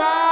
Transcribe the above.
love.